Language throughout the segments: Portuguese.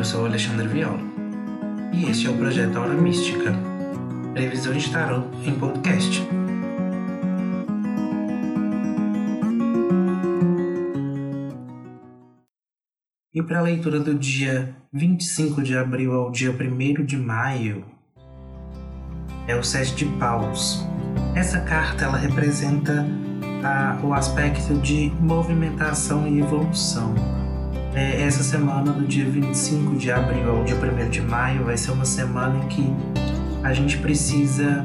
Eu sou Alexandre Viola e este é o projeto Hora Mística, previsão de tarot em podcast. E para a leitura do dia 25 de abril ao dia 1 de maio, é o Sete de Paus. Essa carta ela representa a, o aspecto de movimentação e evolução é, essa semana, do dia 25 de abril ao dia 1 de maio, vai ser uma semana em que a gente precisa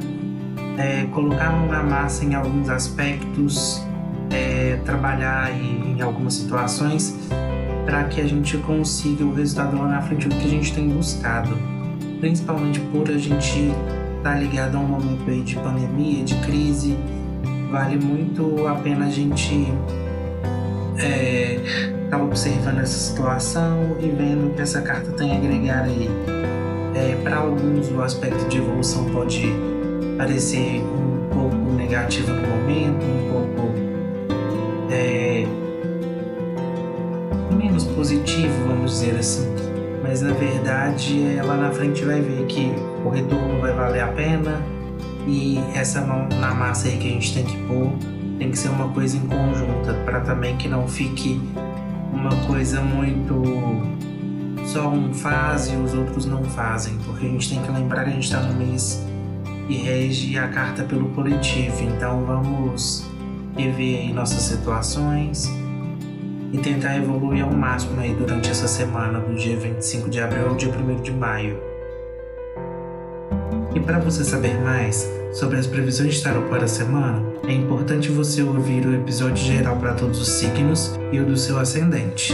é, colocar mão na massa em alguns aspectos, é, trabalhar em, em algumas situações para que a gente consiga o resultado lá na frente do que a gente tem buscado. Principalmente por a gente estar tá ligado a um momento aí de pandemia, de crise, vale muito a pena a gente é, estava observando essa situação e vendo que essa carta tem a agregar aí. É, Para alguns, o aspecto de evolução pode parecer um pouco negativo no momento, um pouco é, menos positivo, vamos dizer assim. Mas na verdade, é, lá na frente vai ver que o retorno vai valer a pena e essa mão na massa aí que a gente tem que pôr tem que ser uma coisa em conjunta para também que não fique uma coisa muito só um faz e os outros não fazem, porque a gente tem que lembrar que a gente está no mês e rege a carta pelo coletivo, então vamos rever nossas situações e tentar evoluir ao máximo aí durante essa semana, do dia 25 de abril ao dia 1 de maio. E para você saber mais sobre as previsões de tarot para a semana, é importante você ouvir o episódio geral para todos os signos e o do seu ascendente.